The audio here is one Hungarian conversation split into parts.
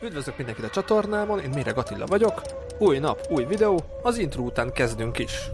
Üdvözlök mindenkit a csatornámon, én Méreg Attila vagyok. Új nap, új videó, az intro után kezdünk is.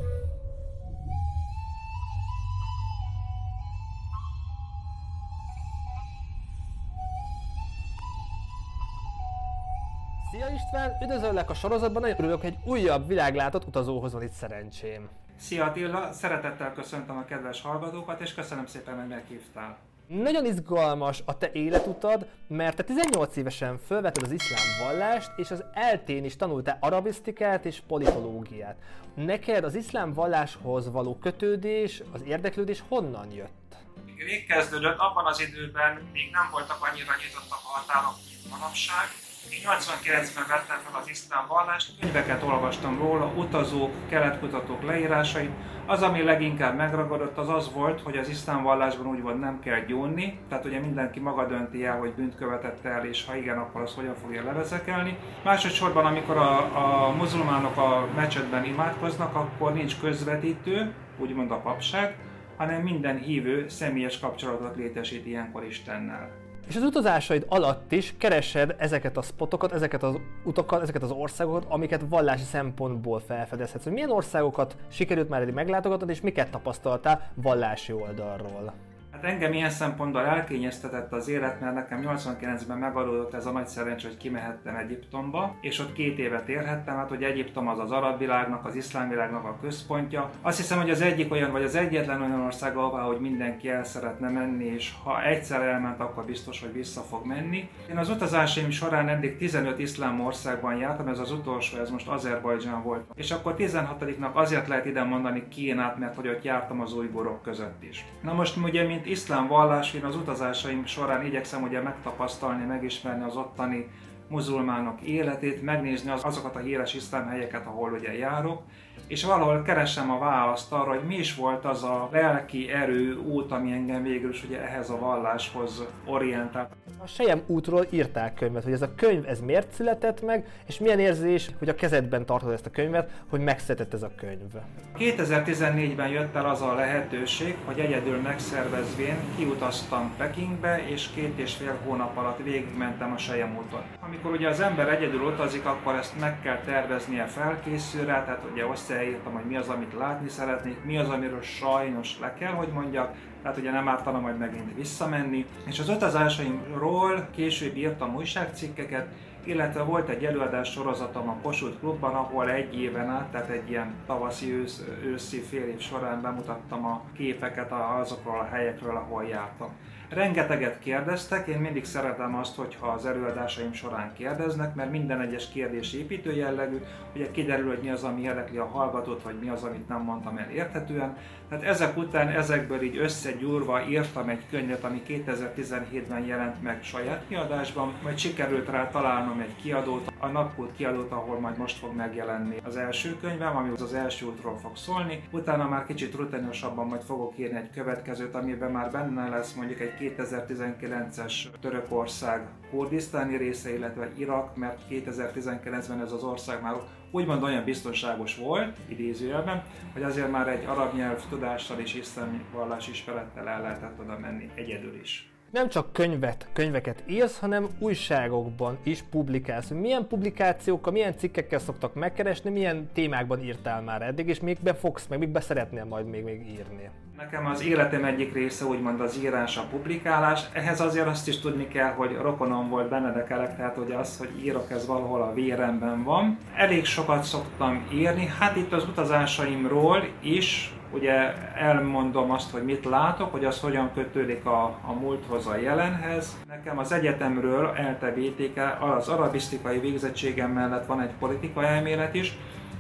Szia István, üdvözöllek a sorozatban, nagyon örülök, egy újabb világlátott utazóhoz van itt szerencsém. Szia Attila, szeretettel köszöntöm a kedves hallgatókat, és köszönöm szépen, hogy meghívtál. Nagyon izgalmas a te életutad, mert te 18 évesen felvetted az iszlám vallást, és az eltén is tanultál arabisztikát és politológiát. Neked az iszlám valláshoz való kötődés, az érdeklődés honnan jött? Rég kezdődött, abban az időben még nem voltak annyira nyitottak a határok, mint manapság, 89-ben vettem fel az iszlám vallást, könyveket olvastam róla, utazók, keletkutatók leírásait. Az, ami leginkább megragadott, az az volt, hogy az iszlám vallásban úgy volt, nem kell gyónni, tehát ugye mindenki maga dönti el, hogy bűnt követett el, és ha igen, akkor az hogyan fogja levezekelni. Másodszorban, amikor a, a muzulmánok a mecsetben imádkoznak, akkor nincs közvetítő, úgymond a papság, hanem minden hívő személyes kapcsolatot létesít ilyenkor Istennel. És az utazásaid alatt is keresed ezeket a spotokat, ezeket az utakat, ezeket az országokat, amiket vallási szempontból felfedezhetsz. Hogy milyen országokat sikerült már eddig meglátogatnod, és miket tapasztaltál vallási oldalról? Hát engem ilyen szempontból elkényeztetett az élet, mert nekem 89-ben megadódott ez a nagy szerencsé, hogy kimehettem Egyiptomba, és ott két évet élhettem, hát hogy Egyiptom az az arab világnak, az iszlám világnak a központja. Azt hiszem, hogy az egyik olyan, vagy az egyetlen olyan ország, ahová, hogy mindenki el szeretne menni, és ha egyszer elment, akkor biztos, hogy vissza fog menni. Én az utazásaim során eddig 15 iszlám országban jártam, ez az utolsó, ez most Azerbajdzsán volt. És akkor 16-nak azért lehet ide mondani Kínát, mert hogy ott jártam az újgorok között is. Na most ugye, mint iszlám vallás, én az utazásaim során igyekszem ugye megtapasztalni, megismerni az ottani muzulmánok életét, megnézni az, azokat a híres iszlám helyeket, ahol ugye járok, és valahol keresem a választ arra, hogy mi is volt az a lelki erő út, ami engem végül is ugye ehhez a valláshoz orientált. A Sejem útról írták könyvet, hogy ez a könyv ez miért született meg, és milyen érzés, hogy a kezedben tartod ezt a könyvet, hogy megszületett ez a könyv. 2014-ben jött el az a lehetőség, hogy egyedül megszervezvén kiutaztam Pekingbe, és két és fél hónap alatt végigmentem a Sejem úton. Amikor ugye az ember egyedül utazik, akkor ezt meg kell terveznie felkészülre, tehát ugye összeírtam, hogy mi az, amit látni szeretnék, mi az, amiről sajnos le kell, hogy mondjak, tehát ugye nem ártana majd megint visszamenni. És az utazásaimról később írtam újságcikkeket, illetve volt egy előadás sorozatom a Kossuth Klubban, ahol egy éven át, tehát egy ilyen tavaszi, ősz, őszi fél év során bemutattam a képeket azokról a helyekről, ahol jártam. Rengeteget kérdeztek, én mindig szeretem azt, hogyha az előadásaim során kérdeznek, mert minden egyes kérdés építő jellegű, ugye kiderül, hogy mi az, ami érdekli a hallgatót, vagy mi az, amit nem mondtam el érthetően. Tehát ezek után ezekből így összegyúrva írtam egy könyvet, ami 2017-ben jelent meg saját kiadásban, majd sikerült rá találnom egy kiadót, a Napkult kiadót, ahol majd most fog megjelenni az első könyvem, ami az első útról fog szólni. Utána már kicsit rutinosabban majd fogok írni egy következőt, amiben már benne lesz mondjuk egy 2019-es Törökország kurdisztáni része, illetve Irak, mert 2019-ben ez az ország már úgymond olyan biztonságos volt, idézőjelben, hogy azért már egy arab nyelv tudással és iszlámi vallás ismerettel el lehetett oda menni egyedül is nem csak könyvet, könyveket írsz, hanem újságokban is publikálsz. Milyen publikációkkal, milyen cikkekkel szoktak megkeresni, milyen témákban írtál már eddig, és még fogsz, meg még be szeretnél majd még, még írni? Nekem az életem egyik része úgymond az írás, a publikálás. Ehhez azért azt is tudni kell, hogy rokonom volt Benedek Elek, tehát hogy az, hogy írok, ez valahol a véremben van. Elég sokat szoktam írni, hát itt az utazásaimról is, ugye elmondom azt, hogy mit látok, hogy az hogyan kötődik a, a múlthoz, a jelenhez. Nekem az egyetemről ELTE BTK, az arabisztikai végzettségem mellett van egy politika elmélet is,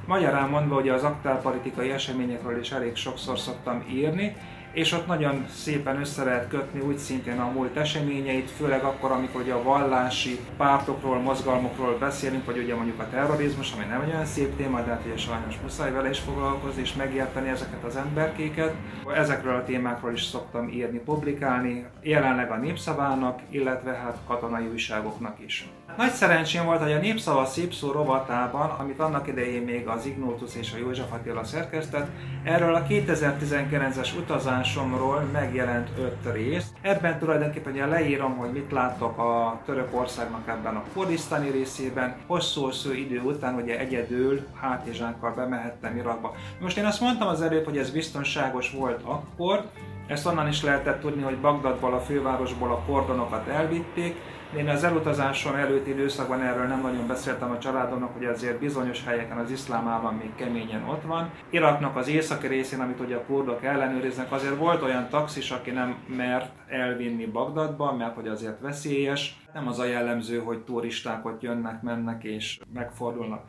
Magyarán mondva, hogy az aktálpolitikai eseményekről is elég sokszor szoktam írni, és ott nagyon szépen össze lehet kötni úgy szintén a múlt eseményeit, főleg akkor, amikor ugye a vallási pártokról, mozgalmokról beszélünk, vagy ugye mondjuk a terrorizmus, ami nem egy olyan szép téma, de hát ugye sajnos muszáj vele is foglalkozni és megérteni ezeket az emberkéket. Ezekről a témákról is szoktam írni, publikálni, jelenleg a Népszavának, illetve hát katonai újságoknak is. Nagy szerencsém volt, hogy a Népszava Szépszó rovatában, amit annak idején még az Ignótus és a József Attila szerkesztett, erről a 2019-es utazás utazásomról megjelent öt rész. Ebben tulajdonképpen leírom, hogy mit látok a Törökországnak ebben a kurdisztáni részében. Hosszú-hosszú idő után ugye egyedül hátizsákkal bemehettem Irakba. Most én azt mondtam az előbb, hogy ez biztonságos volt akkor, ezt onnan is lehetett tudni, hogy Bagdadból, a fővárosból a kordonokat elvitték, én az elutazásom előtti időszakban erről nem nagyon beszéltem a családomnak, hogy azért bizonyos helyeken az iszlám állam még keményen ott van. Iraknak az északi részén, amit ugye a kurdok ellenőriznek, azért volt olyan taxis, aki nem mert elvinni Bagdadba, mert hogy azért veszélyes. Nem az a jellemző, hogy turisták ott jönnek, mennek és megfordulnak.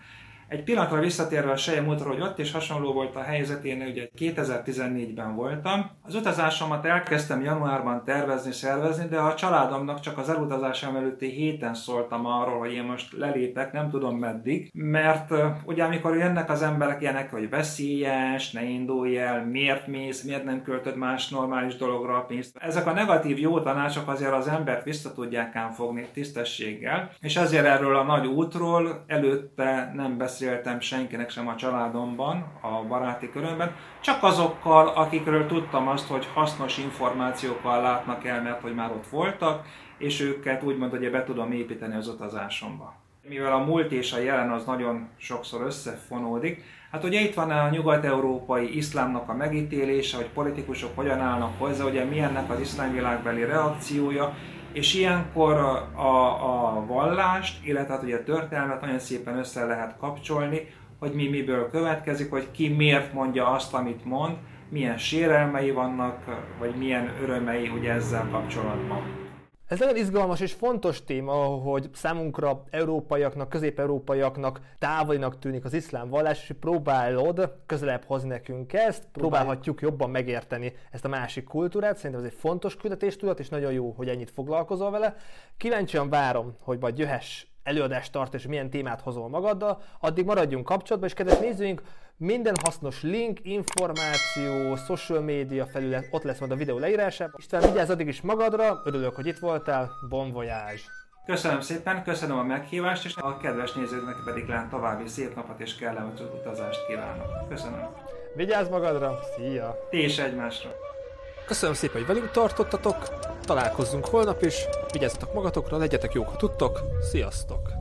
Egy pillanatra visszatérve a Seje múltra, hogy ott is hasonló volt a helyzet, én ugye 2014-ben voltam. Az utazásomat elkezdtem januárban tervezni, szervezni, de a családomnak csak az elutazásom előtti héten szóltam arról, hogy én most lelépek, nem tudom meddig, mert ugye amikor jönnek az emberek ilyenek, hogy veszélyes, ne indulj el, miért mész, miért nem költöd más normális dologra a pénzt. Ezek a negatív jó tanácsok azért az embert vissza tudják ám fogni tisztességgel, és ezért erről a nagy útról előtte nem beszél beszéltem senkinek sem a családomban, a baráti körömben, csak azokkal, akikről tudtam azt, hogy hasznos információkkal látnak el, mert hogy már ott voltak, és őket úgymond, hogy be tudom építeni az utazásomba. Mivel a múlt és a jelen az nagyon sokszor összefonódik, hát ugye itt van a nyugat-európai iszlámnak a megítélése, hogy politikusok hogyan állnak hozzá, ugye milyennek az iszlámvilágbeli reakciója, és ilyenkor a, a vallást, illetve hát ugye a történelmet nagyon szépen össze lehet kapcsolni, hogy mi miből következik, hogy ki miért mondja azt, amit mond, milyen sérelmei vannak, vagy milyen örömei ugye ezzel kapcsolatban. Ez nagyon izgalmas és fontos téma, hogy számunkra, európaiaknak, közép-európaiaknak távolinak tűnik az iszlám vallás, és próbálod közelebb hozni nekünk ezt, próbálhatjuk jobban megérteni ezt a másik kultúrát. Szerintem ez egy fontos küldetéstudat, és nagyon jó, hogy ennyit foglalkozol vele. Kíváncsian várom, hogy majd jöhess előadást tart, és milyen témát hozol magaddal, addig maradjunk kapcsolatban, és kedves nézőink, minden hasznos link, információ, social media felület ott lesz majd a videó leírásában. István, vigyázz addig is magadra, örülök, hogy itt voltál, bon voyage! Köszönöm szépen, köszönöm a meghívást, és a kedves nézőknek pedig lát további szép napot és kellemes utazást kívánok. Köszönöm. Vigyázz magadra, szia! Ti is egymásra! Köszönöm szépen, hogy velünk tartottatok, találkozzunk holnap is, vigyázzatok magatokra, legyetek jók, ha tudtok, sziasztok!